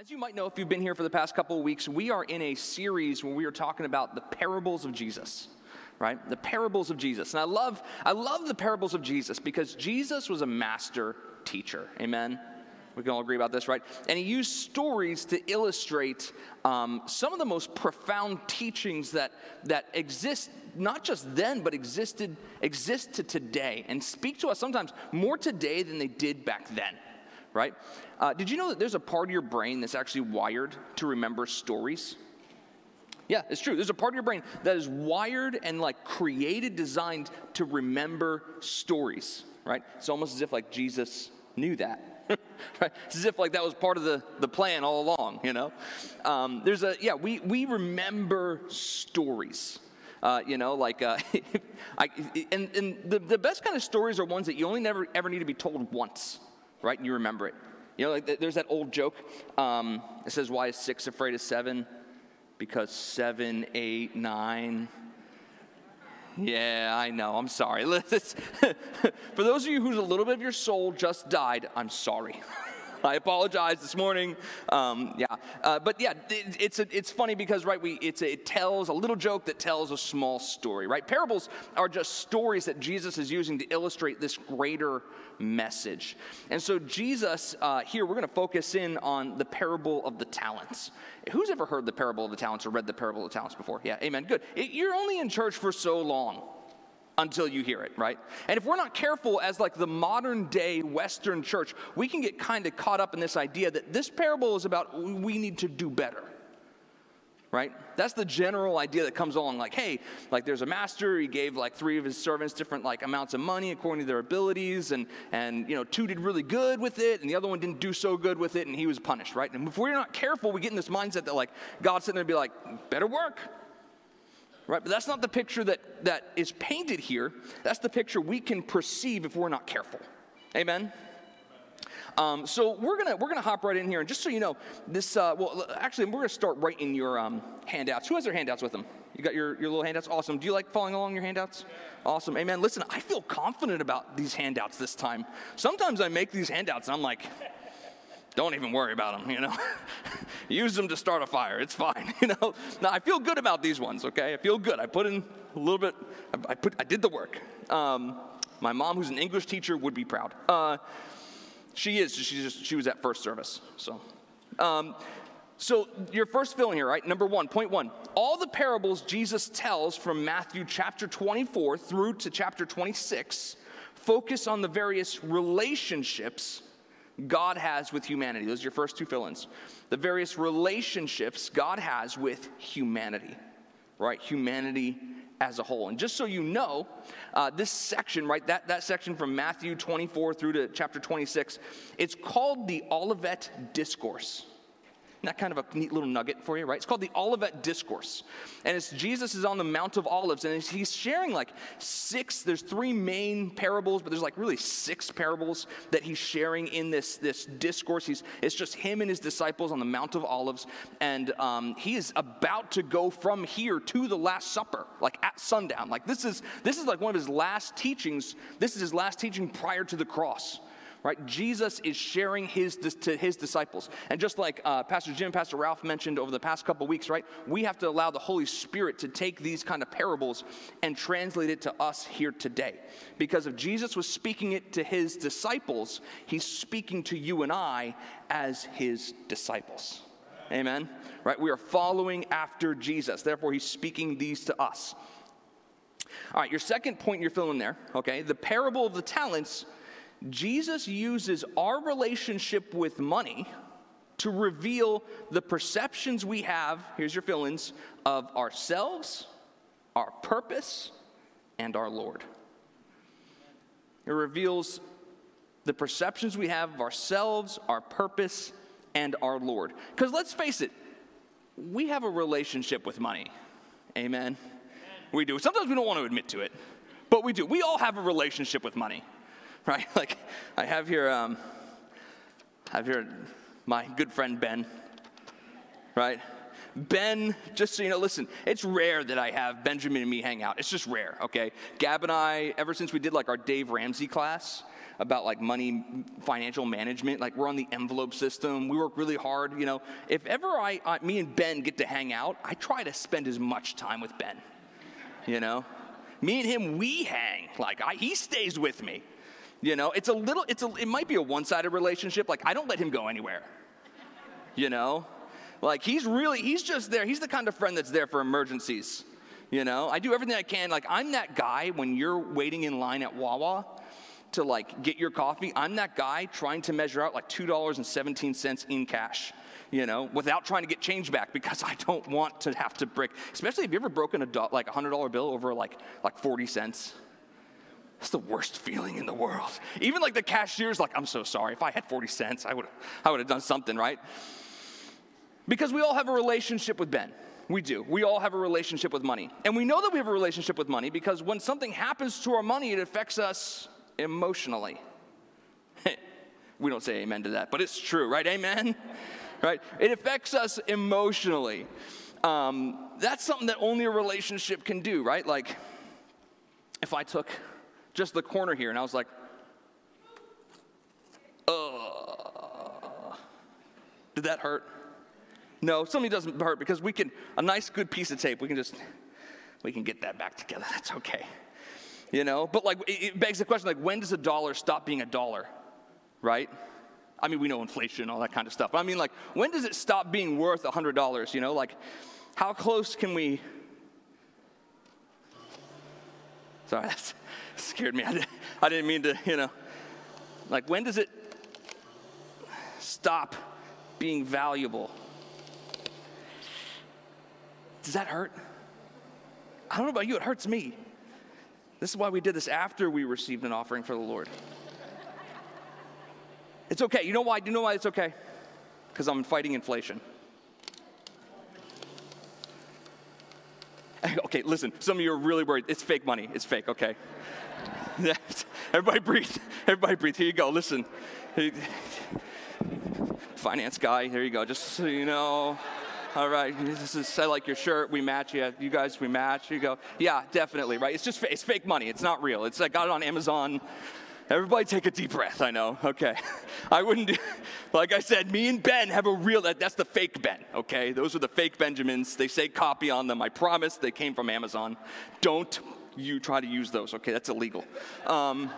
as you might know, if you've been here for the past couple of weeks, we are in a series where we are talking about the parables of Jesus, right? The parables of Jesus. And I love, I love the parables of Jesus because Jesus was a master teacher. Amen? We can all agree about this, right? And he used stories to illustrate um, some of the most profound teachings that, that exist not just then, but existed exist to today and speak to us sometimes more today than they did back then right? Uh, did you know that there's a part of your brain that's actually wired to remember stories? Yeah, it's true. There's a part of your brain that is wired and like created, designed to remember stories, right? It's almost as if like Jesus knew that. right? It's as if like that was part of the, the plan all along, you know? Um, there's a, yeah, we, we remember stories. Uh, you know, like, uh, I, and, and the, the best kind of stories are ones that you only never ever need to be told once, right? And you remember it. You know, like there's that old joke. Um, it says, Why is six afraid of seven? Because seven, eight, nine. Yeah, I know. I'm sorry. For those of you whose a little bit of your soul just died, I'm sorry. I apologize this morning. Um, yeah, uh, but yeah, it, it's a, it's funny because right, we it's a, it tells a little joke that tells a small story. Right, parables are just stories that Jesus is using to illustrate this greater message. And so Jesus uh, here, we're going to focus in on the parable of the talents. Who's ever heard the parable of the talents or read the parable of the talents before? Yeah, Amen. Good. It, you're only in church for so long until you hear it, right? And if we're not careful as like the modern day Western church, we can get kind of caught up in this idea that this parable is about we need to do better. Right? That's the general idea that comes along like, hey, like there's a master, he gave like three of his servants different like amounts of money according to their abilities, and and you know, two did really good with it, and the other one didn't do so good with it, and he was punished, right? And if we're not careful, we get in this mindset that like God's sitting there and be like, better work, right? But that's not the picture that, that is painted here. That's the picture we can perceive if we're not careful. Amen? Um, so we're gonna we're gonna hop right in here, and just so you know, this uh, well, actually, we're gonna start right in your um, handouts. Who has their handouts with them? You got your, your little handouts? Awesome. Do you like following along your handouts? Awesome. Amen. Listen, I feel confident about these handouts this time. Sometimes I make these handouts and I'm like, don't even worry about them, you know. Use them to start a fire. It's fine, you know. Now I feel good about these ones, okay? I feel good. I put in a little bit. I, put. I did the work. Um, my mom, who's an English teacher, would be proud. Uh, she is. She just she was at first service. So, um, so your first filling here, right? Number one, point one. All the parables Jesus tells from Matthew chapter 24 through to chapter 26 focus on the various relationships God has with humanity. Those are your first two fill ins. The various relationships God has with humanity, right? Humanity as a whole. And just so you know, uh, this section, right, that, that section from Matthew 24 through to chapter 26, it's called the Olivet Discourse. That kind of a neat little nugget for you, right? It's called the Olivet Discourse. And it's Jesus is on the Mount of Olives, and he's sharing like six, there's three main parables, but there's like really six parables that he's sharing in this, this discourse. He's, it's just him and his disciples on the Mount of Olives, and um, he is about to go from here to the Last Supper, like at sundown. Like this is, this is like one of his last teachings. This is his last teaching prior to the cross right? Jesus is sharing his to his disciples. And just like uh, Pastor Jim, Pastor Ralph mentioned over the past couple weeks, right? We have to allow the Holy Spirit to take these kind of parables and translate it to us here today. Because if Jesus was speaking it to his disciples, he's speaking to you and I as his disciples. Amen. Right? We are following after Jesus. Therefore, he's speaking these to us. All right, your second point you're filling there, okay? The parable of the talents Jesus uses our relationship with money to reveal the perceptions we have, here's your fill ins, of ourselves, our purpose, and our Lord. It reveals the perceptions we have of ourselves, our purpose, and our Lord. Because let's face it, we have a relationship with money. Amen? Amen? We do. Sometimes we don't want to admit to it, but we do. We all have a relationship with money. right? Like I have here, um, I have here my good friend Ben, right? Ben, just so you know, listen, it's rare that I have Benjamin and me hang out. It's just rare, okay? Gab and I, ever since we did like our Dave Ramsey class, about like money financial management like we're on the envelope system we work really hard you know if ever i, I me and ben get to hang out i try to spend as much time with ben you know me and him we hang like I, he stays with me you know it's a little it's a it might be a one-sided relationship like i don't let him go anywhere. You know? Like he's really he's just there he's the kind of friend that's there for emergencies. You know? I do everything i can like i'm that guy when you're waiting in line at wawa to like get your coffee i'm that guy trying to measure out like $2.17 in cash you know without trying to get change back because i don't want to have to break especially if you ever broken a do- like a $100 bill over like like 40 cents that's the worst feeling in the world even like the cashier's like i'm so sorry if i had 40 cents i would i would have done something right because we all have a relationship with ben we do. We all have a relationship with money. And we know that we have a relationship with money because when something happens to our money, it affects us emotionally. we don't say amen to that, but it's true, right? Amen? right? It affects us emotionally. Um, that's something that only a relationship can do, right? Like, if I took just the corner here and I was like, uh, did that hurt? No, something doesn't hurt because we can, a nice good piece of tape, we can just, we can get that back together. That's okay. You know, but like, it begs the question, like, when does a dollar stop being a dollar, right? I mean, we know inflation, all that kind of stuff. But I mean, like, when does it stop being worth a $100, you know? Like, how close can we, sorry, that scared me. I didn't, I didn't mean to, you know, like, when does it stop being valuable? Does that hurt? I don't know about you, it hurts me. This is why we did this after we received an offering for the Lord. It's okay. You know why? Do you know why it's okay? Because I'm fighting inflation. Okay, listen, some of you are really worried. It's fake money. It's fake, okay? Everybody breathe. Everybody breathe. Here you go. Listen. Finance guy, here you go. Just so you know. All right, this is, I like your shirt. We match. Yeah, you guys, we match. You go, yeah, definitely, right? It's just it's fake money. It's not real. It's I got it on Amazon. Everybody take a deep breath. I know. Okay. I wouldn't do, like I said, me and Ben have a real, that, that's the fake Ben, okay? Those are the fake Benjamins. They say copy on them. I promise they came from Amazon. Don't you try to use those, okay? That's illegal. Um,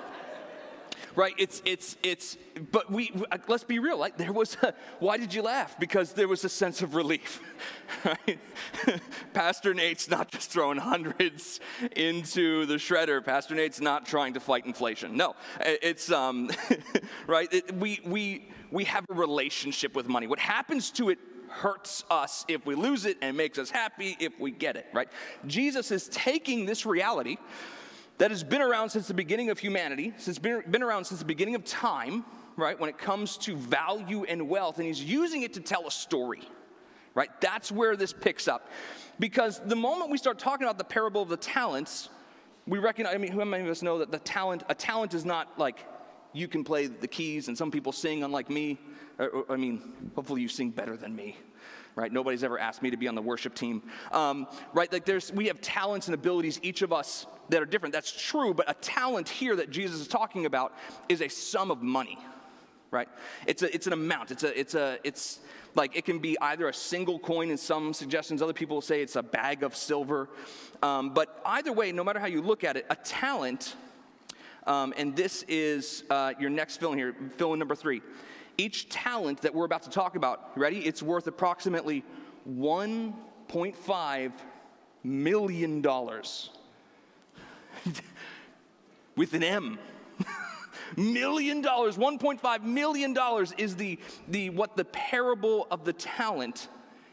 right? It's, it's, it's, but we, uh, let's be real. Like there was, a, why did you laugh? Because there was a sense of relief, right? Pastor Nate's not just throwing hundreds into the shredder. Pastor Nate's not trying to fight inflation. No, it's, um, right? It, we, we, we have a relationship with money. What happens to it hurts us if we lose it and makes us happy if we get it, right? Jesus is taking this reality that has been around since the beginning of humanity, since been, been around since the beginning of time, right, when it comes to value and wealth, and he's using it to tell a story, right? That's where this picks up. Because the moment we start talking about the parable of the talents, we recognize, I mean, who many of us know that the talent, a talent is not like you can play the keys and some people sing unlike me. I mean, hopefully you sing better than me, right? Nobody's ever asked me to be on the worship team, um, right? Like there's, we have talents and abilities, each of us that are different. That's true, but a talent here that Jesus is talking about is a sum of money, right? It's, a, it's an amount. It's, a, it's, a, it's like it can be either a single coin in some suggestions. Other people say it's a bag of silver. Um, but either way, no matter how you look at it, a talent, um, and this is uh, your next fill in here, fill in number three. Each talent that we're about to talk about, ready? It's worth approximately $1.5 million. with an M. million dollars, $1.5 million is the, the, what the parable of the talent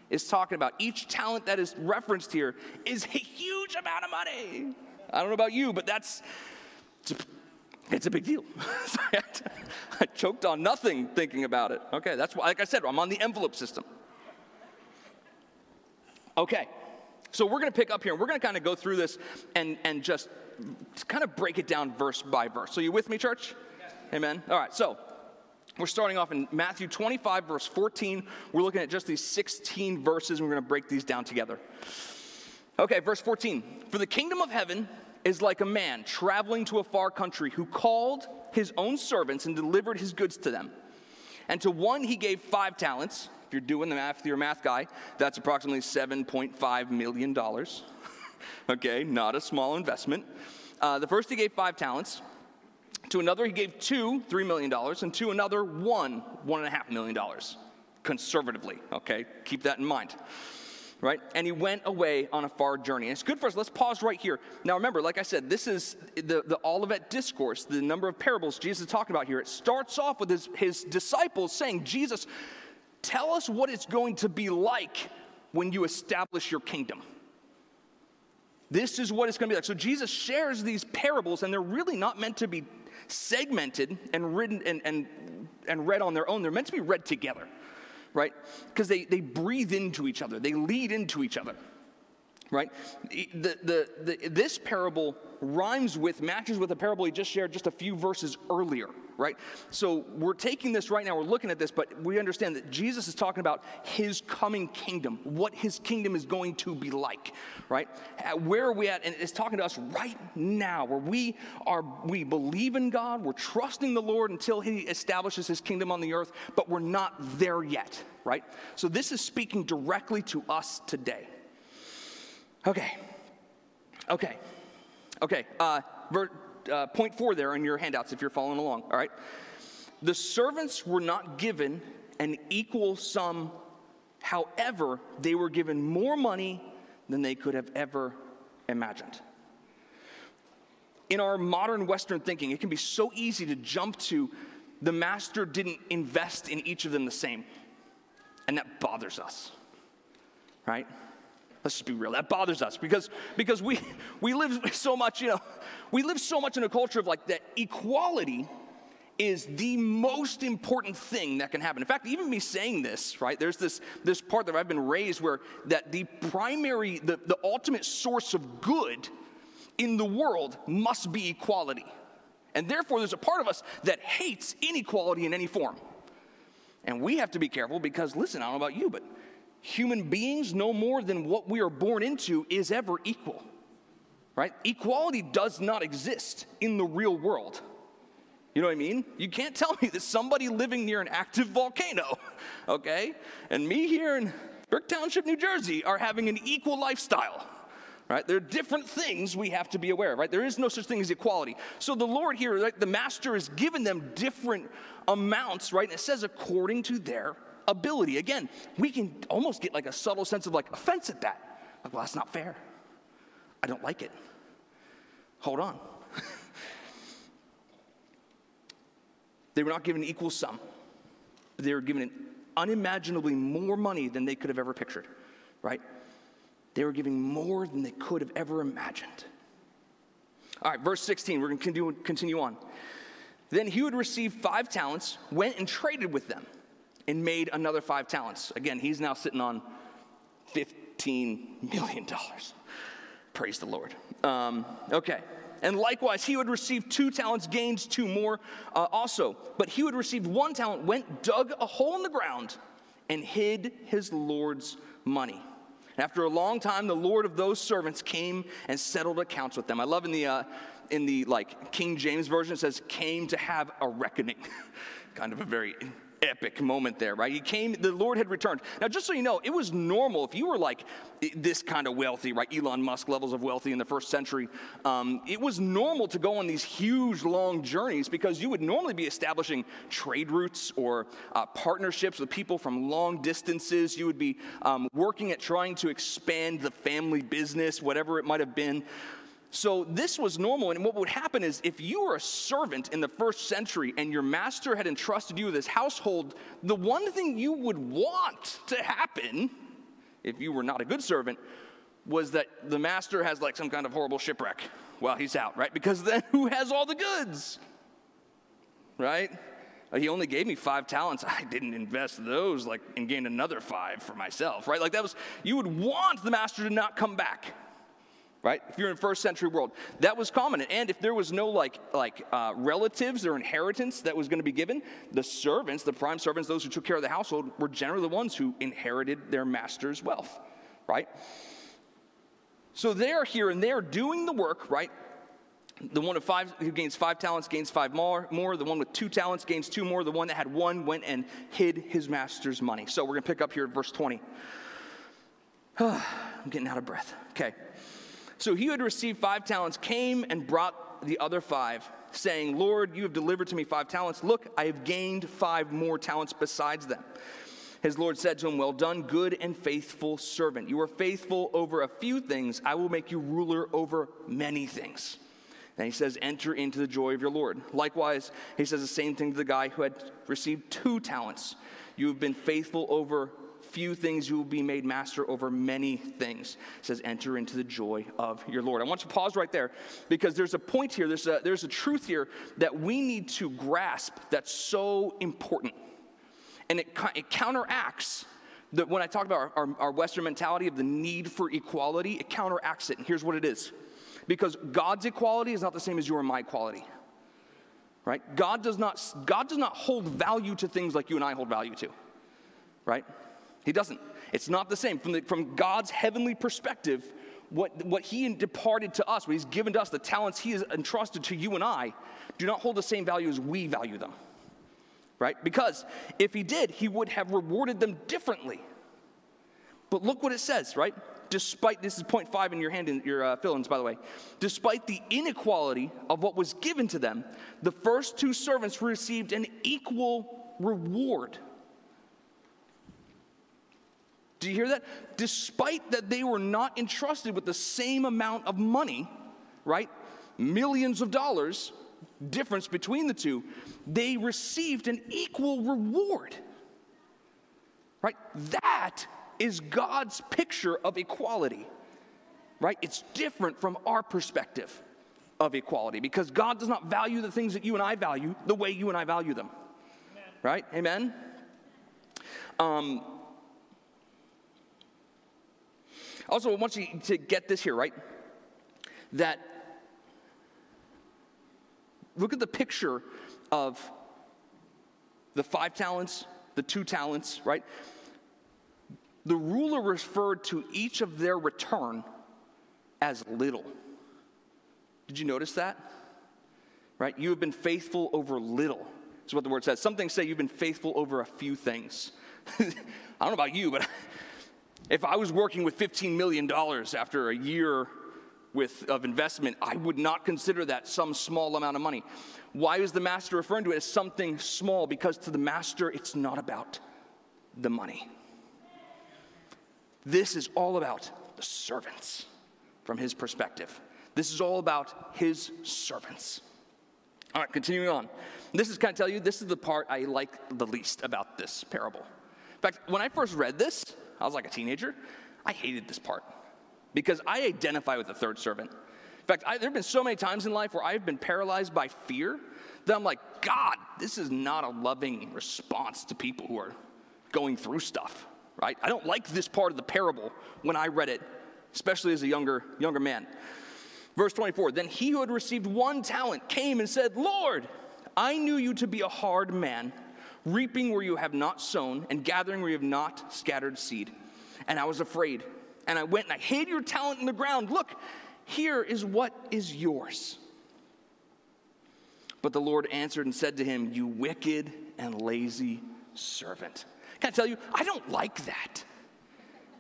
is talking about. Each talent that is referenced here is a huge amount of money. I don't know about you, but that's, it's a, big deal. I choked on nothing thinking about it. Okay, that's why, like I said, I'm on the envelope system. Okay, so we're going to pick up here and we're going to kind of go through this and, and just kind of break it down verse by verse. So, you with me, church? Yes. Amen. All right, so we're starting off in Matthew 25, verse 14. We're looking at just these 16 verses and we're going to break these down together. Okay, verse 14. For the kingdom of heaven is like a man traveling to a far country who called his own servants and delivered his goods to them. And to one he gave five talents. If you're doing the math, you're a math guy, that's approximately $7.5 million. okay, not a small investment. Uh, the first he gave five talents. To another he gave two, $3 million. And to another, one, $1.5 million. Conservatively, okay? Keep that in mind right? And he went away on a far journey. And it's good for us. Let's pause right here. Now, remember, like I said, this is the, the Olivet Discourse, the number of parables Jesus is talking about here. It starts off with his, his disciples saying, Jesus, tell us what it's going to be like when you establish your kingdom. This is what it's going to be like. So Jesus shares these parables, and they're really not meant to be segmented and written and, and, and read on their own. They're meant to be read together right? Because they, they breathe into each other, they lead into each other, right? The, the, the, this parable rhymes with, matches with a parable he just shared just a few verses earlier, right? So we're taking this right now, we're looking at this, but we understand that Jesus is talking about his coming kingdom, what his kingdom is going to be like, right? Where are we at? And it's talking to us right now, where we are, we believe in God, we're trusting the Lord until he establishes his kingdom on the earth, but we're not there yet, right? So this is speaking directly to us today. Okay. Okay. Okay. Uh, uh, point four there in your handouts if you're following along, all right? The servants were not given an equal sum, however, they were given more money than they could have ever imagined. In our modern Western thinking, it can be so easy to jump to the master didn't invest in each of them the same. And that bothers us, right? Let's just be real. That bothers us because, because we, we live so much, you know, we live so much in a culture of like that equality is the most important thing that can happen. In fact, even me saying this, right, there's this, this part that I've been raised where that the primary, the, the ultimate source of good in the world must be equality. And therefore, there's a part of us that hates inequality in any form. And we have to be careful because, listen, I don't know about you, but human beings, no more than what we are born into, is ever equal. Right? Equality does not exist in the real world. You know what I mean? You can't tell me that somebody living near an active volcano, okay, and me here in Burke Township, New Jersey, are having an equal lifestyle. Right? There are different things we have to be aware of, right? There is no such thing as equality. So the Lord here, right, the master has given them different amounts, right? And it says according to their ability. Again, we can almost get like a subtle sense of like offense at that. Like, well, that's not fair. I don't like it. Hold on. they were not given an equal sum, but they were given unimaginably more money than they could have ever pictured, right? They were giving more than they could have ever imagined. All right, verse 16, we're going to continue, continue on. Then he would receive five talents, went and traded with them and made another five talents. Again, he's now sitting on $15 million. Praise the Lord. Um, okay. And likewise, he would receive two talents, gains two more uh, also. But he would receive one talent, went, dug a hole in the ground, and hid his Lord's money. And after a long time, the Lord of those servants came and settled accounts with them. I love in the, uh, in the like King James version, it says, came to have a reckoning. kind of a very epic moment there, right? He came, the Lord had returned. Now, just so you know, it was normal if you were like this kind of wealthy, right? Elon Musk levels of wealthy in the first century. Um, it was normal to go on these huge, long journeys because you would normally be establishing trade routes or uh, partnerships with people from long distances. You would be um, working at trying to expand the family business, whatever it might have been. So this was normal. And what would happen is if you were a servant in the first century and your master had entrusted you with his household, the one thing you would want to happen, if you were not a good servant, was that the master has like some kind of horrible shipwreck while he's out, right? Because then who has all the goods? Right? He only gave me five talents. I didn't invest those like and gain another five for myself, right? Like that was you would want the master to not come back right? If you're in first century world, that was common. And if there was no like like uh, relatives or inheritance that was going to be given, the servants, the prime servants, those who took care of the household, were generally the ones who inherited their master's wealth, right? So they're here and they're doing the work, right? The one of five who gains five talents gains five more, more. The one with two talents gains two more. The one that had one went and hid his master's money. So we're going to pick up here at verse 20. I'm getting out of breath. Okay. So he who had received five talents came and brought the other five, saying, Lord, you have delivered to me five talents. Look, I have gained five more talents besides them. His Lord said to him, Well done, good and faithful servant. You are faithful over a few things. I will make you ruler over many things. And he says, Enter into the joy of your Lord. Likewise, he says the same thing to the guy who had received two talents. You have been faithful over few things, you will be made master over many things. It says, Enter into the joy of your Lord. I want you to pause right there because there's a point here, there's a, there's a truth here that we need to grasp that's so important. And it, it counteracts that when I talk about our, our, our Western mentality of the need for equality, it counteracts it. And here's what it is because God's equality is not the same as your and my equality. Right? God does not God does not hold value to things like you and I hold value to. Right? He doesn't. It's not the same. From, the, from God's heavenly perspective, what, what He departed to us, what He's given to us, the talents He has entrusted to you and I, do not hold the same value as we value them. Right? Because if He did, He would have rewarded them differently. But look what it says, right? Despite, this is point five in your hand, in your uh, fill-ins, by the way. Despite the inequality of what was given to them, the first two servants received an equal reward. Do you hear that? Despite that they were not entrusted with the same amount of money, right? Millions of dollars, difference between the two, they received an equal reward. Right? That is God's picture of equality. Right? It's different from our perspective of equality because God does not value the things that you and I value the way you and I value them. Amen. Right? Amen? Um, Also, I want you to get this here, right? That look at the picture of the five talents, the two talents, right? The ruler referred to each of their return as little. Did you notice that? Right? You have been faithful over little, is what the word says. Some things say you've been faithful over a few things. I don't know about you, but if I was working with $15 million after a year with, of investment, I would not consider that some small amount of money. Why is the master referring to it as something small? Because to the master, it's not about the money. This is all about the servants from his perspective. This is all about his servants. All right, continuing on. This is, can I tell you, this is the part I like the least about this parable. In fact, when I first read this, I was like a teenager. I hated this part because I identify with the third servant. In fact, I, there have been so many times in life where I've been paralyzed by fear that I'm like, God, this is not a loving response to people who are going through stuff, right? I don't like this part of the parable when I read it, especially as a younger, younger man. Verse 24 Then he who had received one talent came and said, Lord, I knew you to be a hard man reaping where you have not sown, and gathering where you have not scattered seed. And I was afraid. And I went and I hid your talent in the ground. Look, here is what is yours. But the Lord answered and said to him, You wicked and lazy servant. Can I tell you, I don't like that.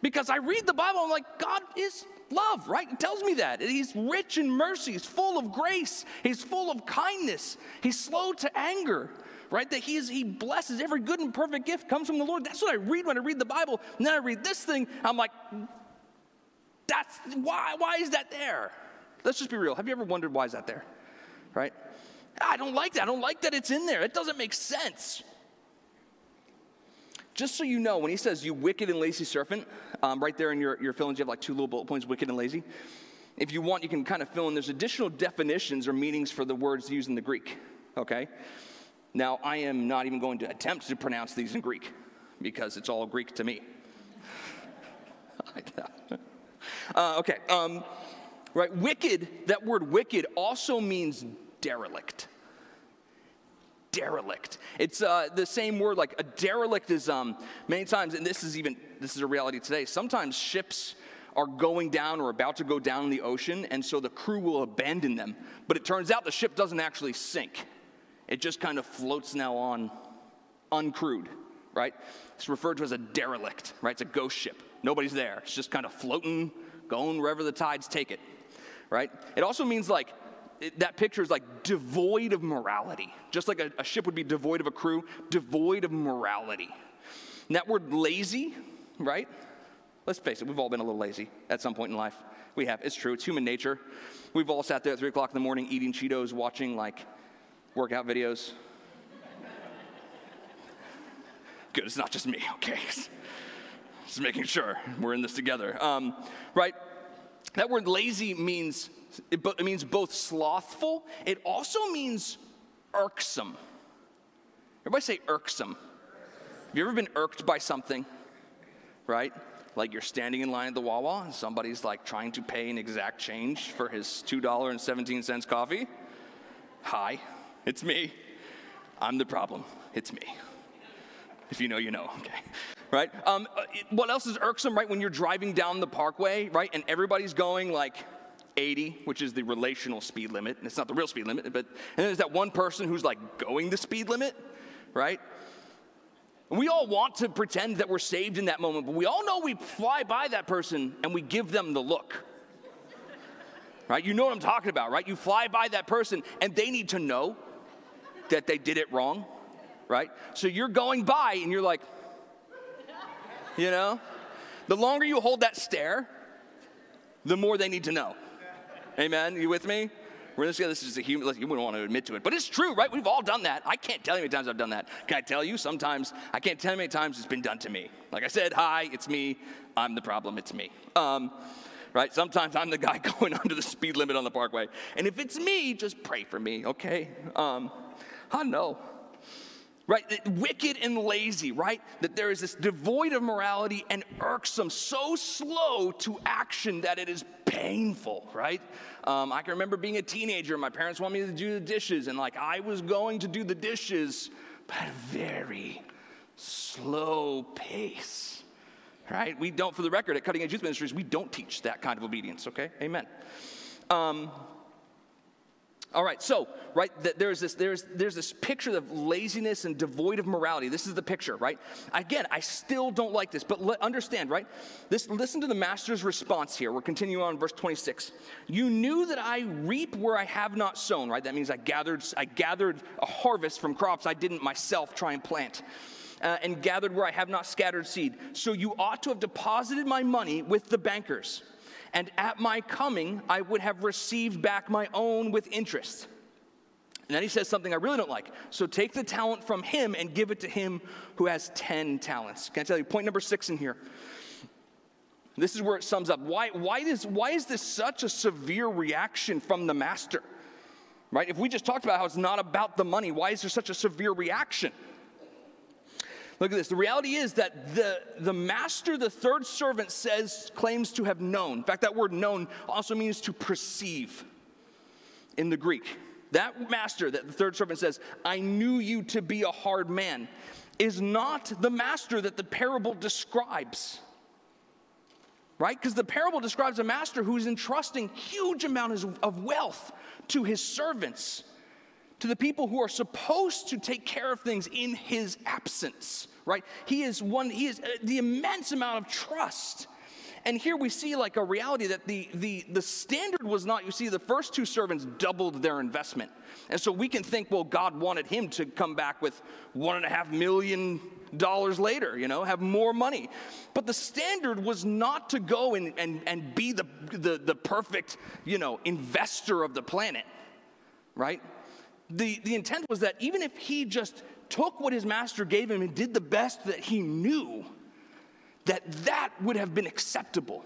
Because I read the Bible, I'm like, God is love, right? It tells me that. He's rich in mercy, he's full of grace, he's full of kindness, he's slow to anger right? That he, is, he blesses every good and perfect gift comes from the Lord. That's what I read when I read the Bible. And then I read this thing, I'm like, that's why, why is that there? Let's just be real. Have you ever wondered why is that there? Right? I don't like that. I don't like that it's in there. It doesn't make sense. Just so you know, when he says, you wicked and lazy serpent, um, right there in your, your fillings, you have like two little bullet points, wicked and lazy. If you want, you can kind of fill in, there's additional definitions or meanings for the words used in the Greek, okay? Now, I am not even going to attempt to pronounce these in Greek because it's all Greek to me. uh, okay, um, right, wicked, that word wicked also means derelict. Derelict. It's uh, the same word, like a derelict is um, many times, and this is even, this is a reality today, sometimes ships are going down or about to go down in the ocean, and so the crew will abandon them. But it turns out the ship doesn't actually sink, it just kind of floats now on uncrewed, right? It's referred to as a derelict, right? It's a ghost ship. Nobody's there. It's just kind of floating, going wherever the tides take it, right? It also means like, it, that picture is like devoid of morality. Just like a, a ship would be devoid of a crew, devoid of morality. And that word lazy, right? Let's face it, we've all been a little lazy at some point in life. We have. It's true. It's human nature. We've all sat there at 3 o'clock in the morning eating Cheetos, watching like workout videos. Good, it's not just me, okay? Just making sure we're in this together. Um, right? That word lazy means it, it means both slothful, it also means irksome. Everybody say irksome. Have you ever been irked by something? Right? Like you're standing in line at the Wawa and somebody's like trying to pay an exact change for his $2.17 coffee. Hi, it's me. I'm the problem. It's me. If you know, you know, okay. Right? Um, uh, what else is irksome, right? When you're driving down the parkway, right, and everybody's going like 80, which is the relational speed limit. And it's not the real speed limit, but and there's that one person who's like going the speed limit, right? We all want to pretend that we're saved in that moment, but we all know we fly by that person and we give them the look. Right? You know what I'm talking about, right? You fly by that person and they need to know that they did it wrong, right? So you're going by and you're like, you know? The longer you hold that stare, the more they need to know. Amen? You with me? We're in this, this is a human, you wouldn't want to admit to it, but it's true, right? We've all done that. I can't tell you how many times I've done that. Can I tell you? Sometimes, I can't tell you how many times it's been done to me. Like I said, hi, it's me. I'm the problem, it's me. Um, right? Sometimes I'm the guy going under the speed limit on the parkway. And if it's me, just pray for me, okay? Um, I know right? Wicked and lazy, right? That there is this devoid of morality and irksome, so slow to action that it is painful, right? Um, I can remember being a teenager, my parents wanted me to do the dishes, and like I was going to do the dishes, but at a very slow pace, right? We don't, for the record, at Cutting Edge Youth Ministries, we don't teach that kind of obedience, okay? Amen. Um, all right, so right, there's this there's there's this picture of laziness and devoid of morality. This is the picture, right? Again, I still don't like this, but understand, right? This listen to the master's response here. We're continuing on verse 26. You knew that I reap where I have not sown, right? That means I gathered I gathered a harvest from crops I didn't myself try and plant. Uh, and gathered where I have not scattered seed. So you ought to have deposited my money with the bankers and at my coming I would have received back my own with interest. And then he says something I really don't like. So take the talent from him and give it to him who has 10 talents. Can I tell you, point number six in here? This is where it sums up. Why, why, is, why is this such a severe reaction from the master? Right? If we just talked about how it's not about the money, why is there such a severe reaction? Look at this. The reality is that the, the master, the third servant, says, claims to have known. In fact, that word known also means to perceive in the Greek. That master, that the third servant says, I knew you to be a hard man, is not the master that the parable describes. Right? Because the parable describes a master who's entrusting huge amounts of wealth to his servants, to the people who are supposed to take care of things in his absence right? He is one, he is uh, the immense amount of trust. And here we see like a reality that the, the, the standard was not, you see, the first two servants doubled their investment. And so we can think, well, God wanted him to come back with one and a half million dollars later, you know, have more money. But the standard was not to go and, and, and be the, the, the perfect, you know, investor of the planet, right? The, the intent was that even if he just took what his master gave him and did the best that he knew, that that would have been acceptable.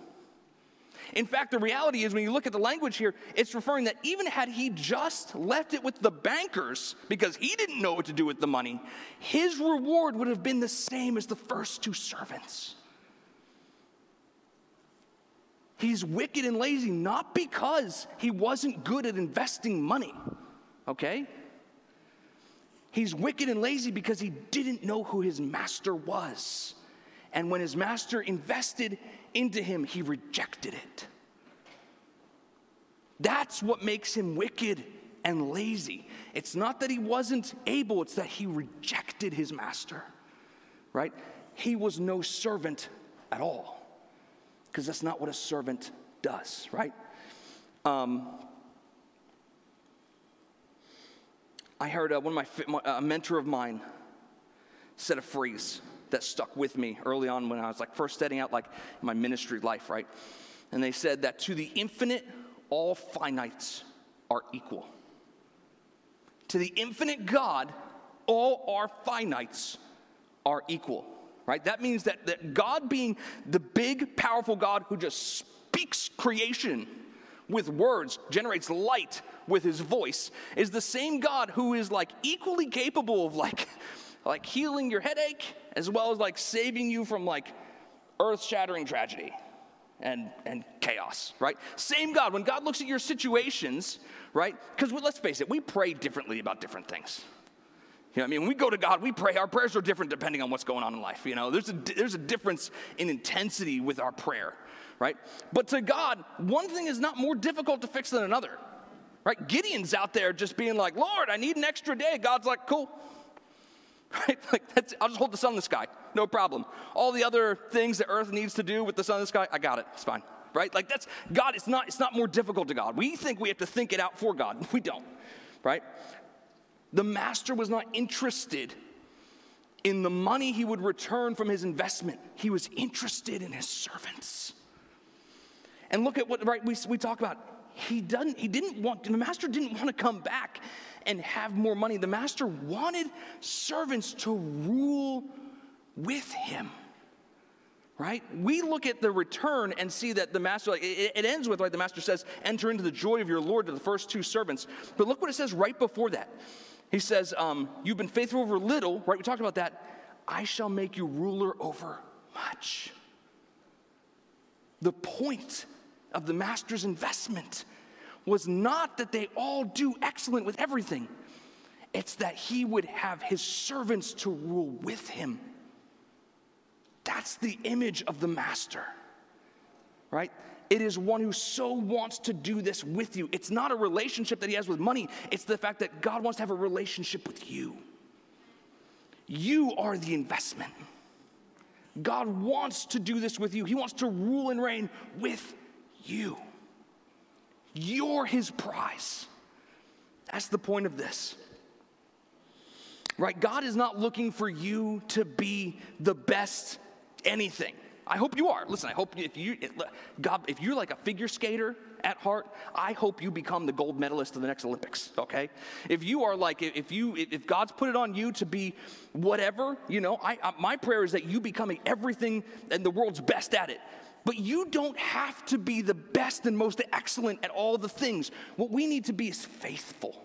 In fact, the reality is when you look at the language here, it's referring that even had he just left it with the bankers because he didn't know what to do with the money, his reward would have been the same as the first two servants. He's wicked and lazy not because he wasn't good at investing money, okay? He's wicked and lazy because he didn't know who his master was. And when his master invested into him, he rejected it. That's what makes him wicked and lazy. It's not that he wasn't able, it's that he rejected his master, right? He was no servant at all, because that's not what a servant does, right? Um, I heard uh, one of my, a mentor of mine said a phrase that stuck with me early on when I was like first setting out like my ministry life, right? And they said that to the infinite, all finites are equal. To the infinite God, all our finites are equal, right? That means that, that God being the big, powerful God who just speaks creation with words, generates light with his voice, is the same God who is like equally capable of like, like healing your headache as well as like saving you from like earth shattering tragedy and, and chaos, right? Same God. When God looks at your situations, right? Because let's face it, we pray differently about different things. You know, I mean, when we go to God, we pray. Our prayers are different depending on what's going on in life. You know, there's a, there's a difference in intensity with our prayer, right? But to God, one thing is not more difficult to fix than another, right? Gideon's out there just being like, Lord, I need an extra day. God's like, cool. Right? Like, I'll just hold the sun in the sky, no problem. All the other things that earth needs to do with the sun in the sky, I got it. It's fine. Right? Like, that's God, it's not, it's not more difficult to God. We think we have to think it out for God. We don't. Right? The master was not interested in the money he would return from his investment, he was interested in his servants. And look at what right we, we talk about. He doesn't, he didn't want, the master didn't want to come back and have more money. The master wanted servants to rule with him. Right? We look at the return and see that the master, like, it, it ends with, like the master says, enter into the joy of your Lord to the first two servants. But look what it says right before that. He says, um, You've been faithful over little, right? We talked about that. I shall make you ruler over much. The point of the master's investment was not that they all do excellent with everything, it's that he would have his servants to rule with him. That's the image of the master, right? It is one who so wants to do this with you. It's not a relationship that he has with money, it's the fact that God wants to have a relationship with you. You are the investment. God wants to do this with you. He wants to rule and reign with you. You're his prize. That's the point of this. Right? God is not looking for you to be the best anything. I hope you are. Listen, I hope if you God if you're like a figure skater at heart, I hope you become the gold medalist of the next Olympics, okay? If you are like if you if God's put it on you to be whatever, you know, I, I my prayer is that you becoming everything and the world's best at it. But you don't have to be the best and most excellent at all the things. What we need to be is faithful,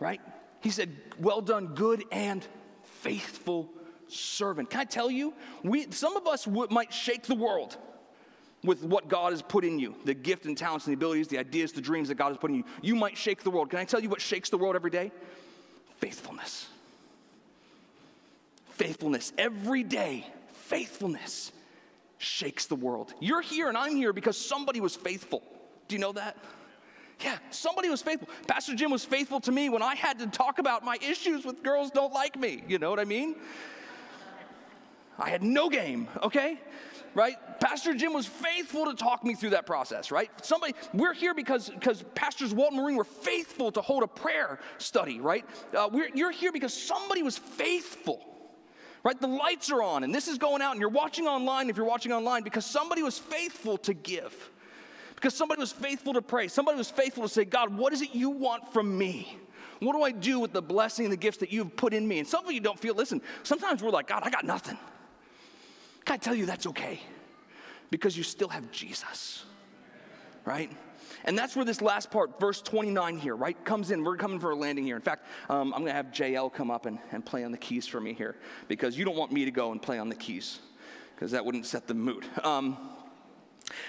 right? He said, Well done, good and faithful servant. Can I tell you, we, some of us w- might shake the world with what God has put in you the gift and talents and the abilities, the ideas, the dreams that God has put in you. You might shake the world. Can I tell you what shakes the world every day? Faithfulness. Faithfulness. Every day, faithfulness shakes the world. You're here and I'm here because somebody was faithful. Do you know that? Yeah, somebody was faithful. Pastor Jim was faithful to me when I had to talk about my issues with girls don't like me. You know what I mean? I had no game, okay? Right? Pastor Jim was faithful to talk me through that process, right? Somebody, we're here because, because Pastors Walt and Maureen were faithful to hold a prayer study, right? Uh, you're here because somebody was faithful right? The lights are on and this is going out and you're watching online if you're watching online because somebody was faithful to give. Because somebody was faithful to pray. Somebody was faithful to say, God, what is it you want from me? What do I do with the blessing and the gifts that you've put in me? And some of you don't feel, listen, sometimes we're like, God, I got nothing. Can I tell you that's okay? Because you still have Jesus, right? And that's where this last part, verse 29 here, right, comes in. We're coming for a landing here. In fact, um, I'm going to have JL come up and, and play on the keys for me here because you don't want me to go and play on the keys because that wouldn't set the mood. Um,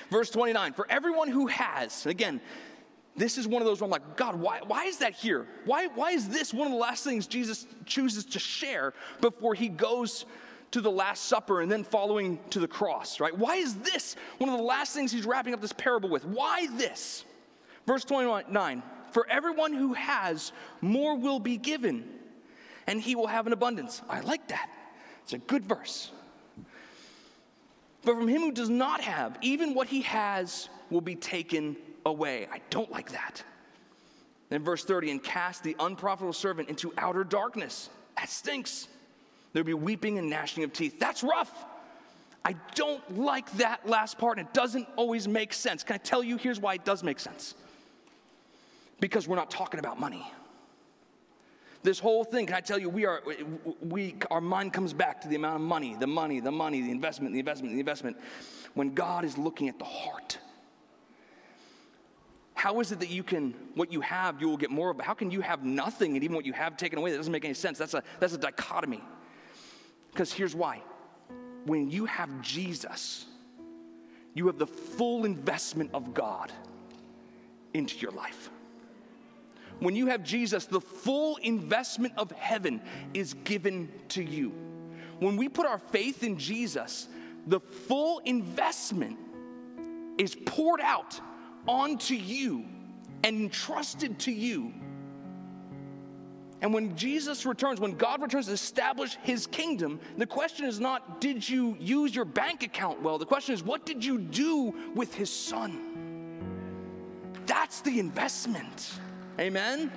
verse 29 For everyone who has, again, this is one of those where I'm like, God, why, why is that here? Why, why is this one of the last things Jesus chooses to share before he goes to the Last Supper and then following to the cross, right? Why is this one of the last things he's wrapping up this parable with? Why this? Verse 29 For everyone who has, more will be given, and he will have an abundance. I like that. It's a good verse. But from him who does not have, even what he has will be taken away. I don't like that. Then verse 30, and cast the unprofitable servant into outer darkness. That stinks. There'll be weeping and gnashing of teeth. That's rough. I don't like that last part, and it doesn't always make sense. Can I tell you? Here's why it does make sense. Because we're not talking about money. This whole thing, can I tell you, we are, we, our mind comes back to the amount of money, the money, the money, the investment, the investment, the investment, when God is looking at the heart. How is it that you can, what you have, you will get more of? How can you have nothing and even what you have taken away? That doesn't make any sense. That's a, that's a dichotomy. Because here's why when you have Jesus, you have the full investment of God into your life. When you have Jesus, the full investment of heaven is given to you. When we put our faith in Jesus, the full investment is poured out onto you and entrusted to you. And when Jesus returns, when God returns to establish his kingdom, the question is not, did you use your bank account well? The question is, what did you do with his son? That's the investment. Amen?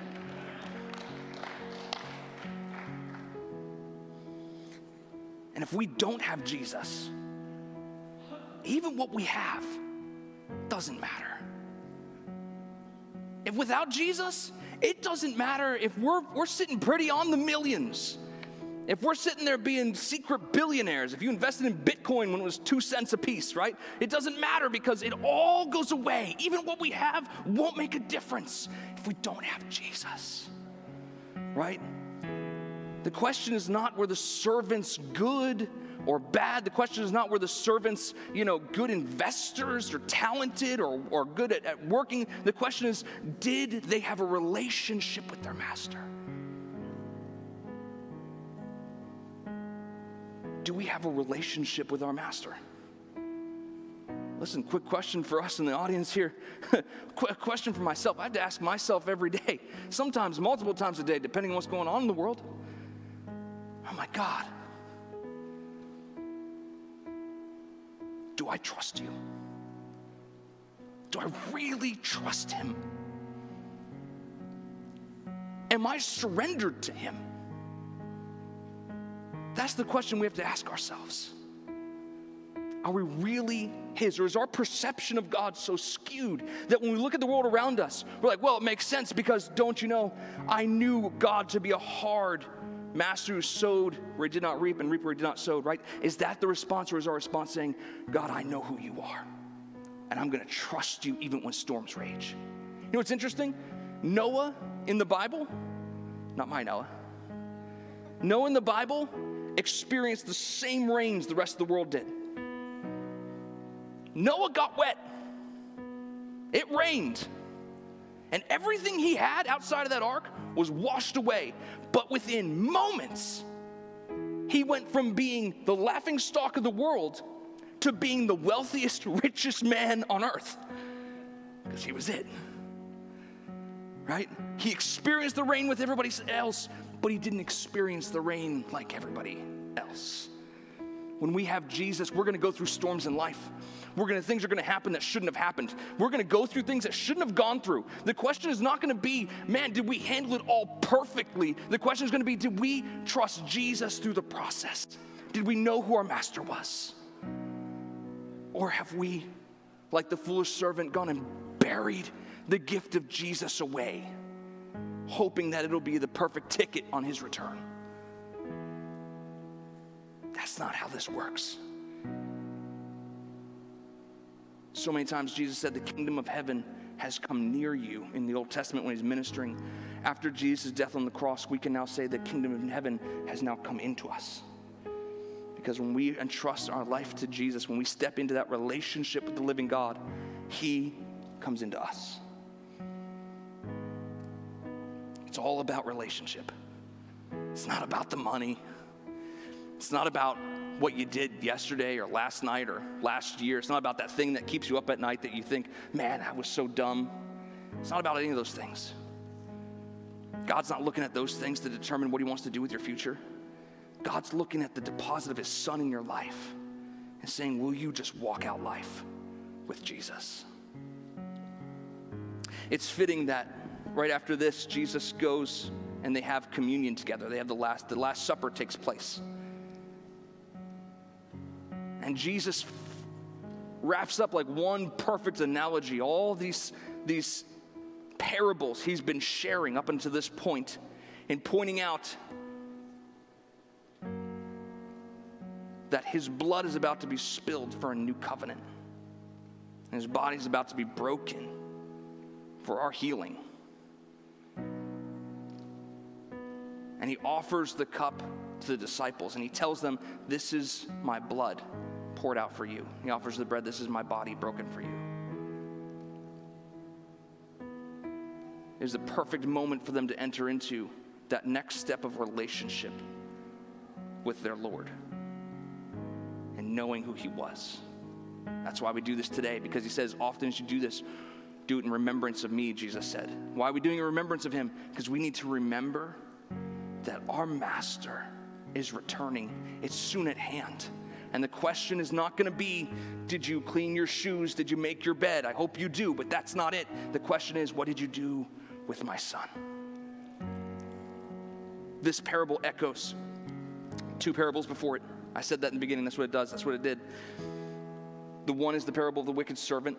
And if we don't have Jesus, even what we have doesn't matter. If without Jesus, it doesn't matter if we're, we're sitting pretty on the millions. If we're sitting there being secret billionaires, if you invested in Bitcoin when it was two cents a piece, right? It doesn't matter because it all goes away. Even what we have won't make a difference if we don't have Jesus, right? The question is not were the servants good or bad. The question is not were the servants, you know, good investors or talented or, or good at, at working. The question is, did they have a relationship with their master? Do we have a relationship with our master? Listen, quick question for us in the audience here. quick question for myself. I have to ask myself every day, sometimes multiple times a day, depending on what's going on in the world. Oh my God. Do I trust you? Do I really trust him? Am I surrendered to him? That's the question we have to ask ourselves. Are we really His? Or is our perception of God so skewed that when we look at the world around us, we're like, well, it makes sense because don't you know, I knew God to be a hard master who sowed where he did not reap and reap where he did not sow, right? Is that the response, or is our response saying, God, I know who you are, and I'm gonna trust you even when storms rage? You know what's interesting? Noah in the Bible, not my Noah, Noah in the Bible experienced the same rains the rest of the world did. Noah got wet. It rained. And everything he had outside of that ark was washed away. But within moments, he went from being the laughing stock of the world to being the wealthiest, richest man on earth. Because he was it. Right? He experienced the rain with everybody else, but he didn't experience the rain like everybody else. When we have Jesus, we're gonna go through storms in life. We're gonna, things are gonna happen that shouldn't have happened. We're gonna go through things that shouldn't have gone through. The question is not gonna be, man, did we handle it all perfectly? The question is gonna be, did we trust Jesus through the process? Did we know who our master was? Or have we, like the foolish servant, gone and buried the gift of Jesus away, hoping that it'll be the perfect ticket on his return? That's not how this works. So many times Jesus said the kingdom of heaven has come near you in the Old Testament when he's ministering. After Jesus' death on the cross, we can now say the kingdom of heaven has now come into us. Because when we entrust our life to Jesus, when we step into that relationship with the living God, he comes into us. It's all about relationship. It's not about the money. It's not about what you did yesterday or last night or last year. It's not about that thing that keeps you up at night that you think, man, I was so dumb. It's not about any of those things. God's not looking at those things to determine what He wants to do with your future. God's looking at the deposit of His Son in your life and saying, Will you just walk out life with Jesus? It's fitting that right after this, Jesus goes and they have communion together. They have the last, the last supper takes place. And Jesus wraps up like one perfect analogy, all these, these parables he's been sharing up until this point in pointing out that his blood is about to be spilled for a new covenant. And his body is about to be broken for our healing. And he offers the cup to the disciples and he tells them, This is my blood poured out for you. He offers the bread, This is my body broken for you. It was the perfect moment for them to enter into that next step of relationship with their Lord and knowing who He was. That's why we do this today, because He says, Often as you do this, do it in remembrance of me, Jesus said. Why are we doing a remembrance of Him? Because we need to remember that our master is returning. It's soon at hand. And the question is not going to be, did you clean your shoes? Did you make your bed? I hope you do, but that's not it. The question is, what did you do with my son? This parable echoes two parables before it. I said that in the beginning. That's what it does. That's what it did. The one is the parable of the wicked servant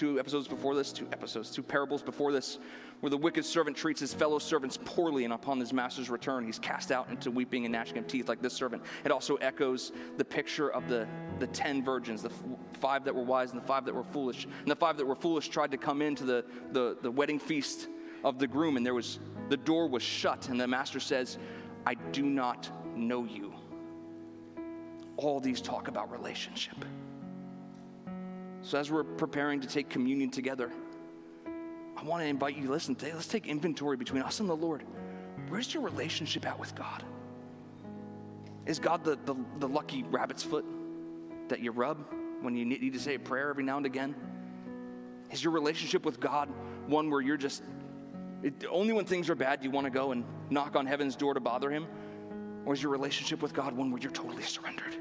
two episodes before this, two episodes, two parables before this, where the wicked servant treats his fellow servants poorly, and upon his master's return, he's cast out into weeping and gnashing of teeth like this servant. It also echoes the picture of the, the ten virgins, the five that were wise and the five that were foolish. And the five that were foolish tried to come into the, the, the wedding feast of the groom, and there was the door was shut, and the master says, I do not know you. All these talk about relationship. So, as we're preparing to take communion together, I want to invite you listen today. Let's take inventory between us and the Lord. Where's your relationship at with God? Is God the, the, the lucky rabbit's foot that you rub when you need to say a prayer every now and again? Is your relationship with God one where you're just, it, only when things are bad do you want to go and knock on heaven's door to bother Him? Or is your relationship with God one where you're totally surrendered?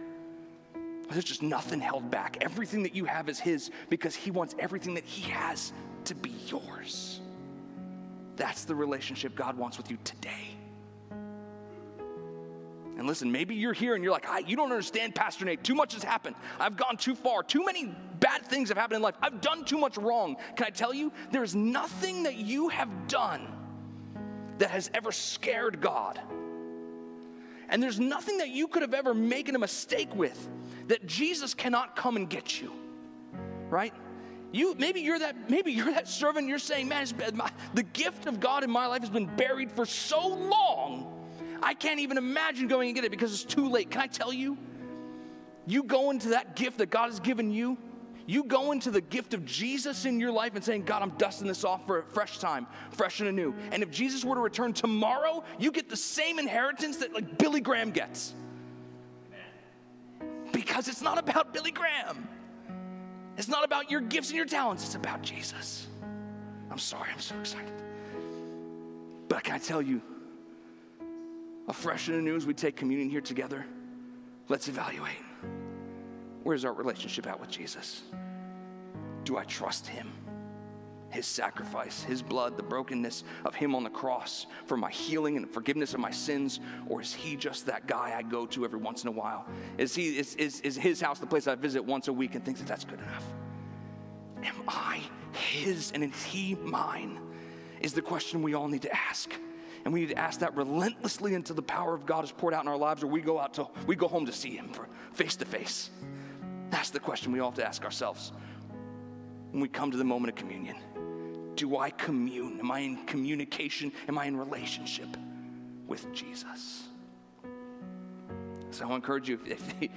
There's just nothing held back. Everything that you have is His because He wants everything that He has to be yours. That's the relationship God wants with you today. And listen, maybe you're here and you're like, I you don't understand, Pastor Nate. Too much has happened. I've gone too far. Too many bad things have happened in life. I've done too much wrong. Can I tell you, there's nothing that you have done that has ever scared God. And there's nothing that you could have ever made a mistake with that Jesus cannot come and get you. Right? You maybe you're that maybe you're that servant. You're saying, man, my, the gift of God in my life has been buried for so long. I can't even imagine going and get it because it's too late. Can I tell you? You go into that gift that God has given you. You go into the gift of Jesus in your life and saying, God, I'm dusting this off for a fresh time, fresh and anew. And if Jesus were to return tomorrow, you get the same inheritance that like Billy Graham gets. Because it's not about Billy Graham. It's not about your gifts and your talents, it's about Jesus. I'm sorry, I'm so excited. But can I tell you, afresh and anew as we take communion here together, let's evaluate. Where's our relationship at with Jesus? Do I trust Him? His sacrifice, His blood, the brokenness of Him on the cross for my healing and forgiveness of my sins? Or is He just that guy I go to every once in a while? Is, he, is, is, is His house the place I visit once a week and think that that's good enough? Am I His and is He mine? Is the question we all need to ask. And we need to ask that relentlessly until the power of God is poured out in our lives or we go out to we go home to see him face to face. That's the question we all have to ask ourselves when we come to the moment of communion. Do I commune? Am I in communication? Am I in relationship with Jesus? So I encourage you if, if,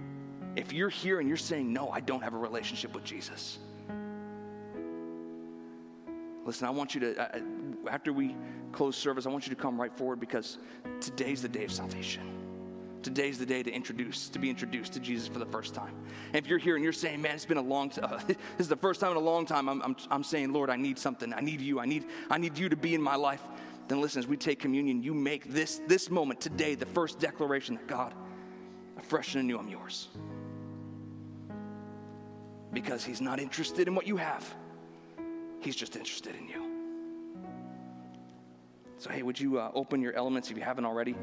if you're here and you're saying, No, I don't have a relationship with Jesus, listen, I want you to, after we close service, I want you to come right forward because today's the day of salvation. Today's the day to introduce, to be introduced to Jesus for the first time. And if you're here and you're saying, man, it's been a long time, uh, this is the first time in a long time, I'm, I'm, I'm saying, Lord, I need something. I need you. I need, I need you to be in my life. Then listen, as we take communion, you make this, this moment today the first declaration that God, fresh and anew, I'm yours. Because he's not interested in what you have. He's just interested in you. So, hey, would you uh, open your elements if you haven't already?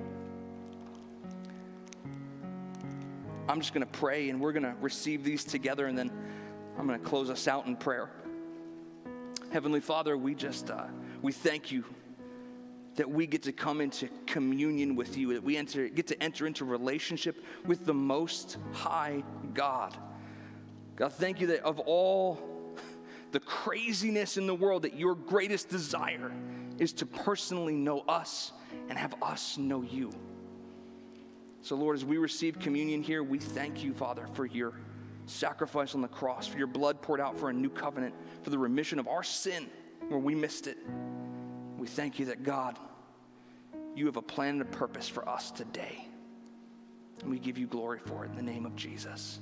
I'm just going to pray and we're going to receive these together and then I'm going to close us out in prayer. Heavenly Father, we just uh, we thank you that we get to come into communion with you, that we enter, get to enter into relationship with the Most High God. God, thank you that of all the craziness in the world, that your greatest desire is to personally know us and have us know you. So, Lord, as we receive communion here, we thank you, Father, for your sacrifice on the cross, for your blood poured out for a new covenant, for the remission of our sin where we missed it. We thank you that, God, you have a plan and a purpose for us today. And we give you glory for it in the name of Jesus.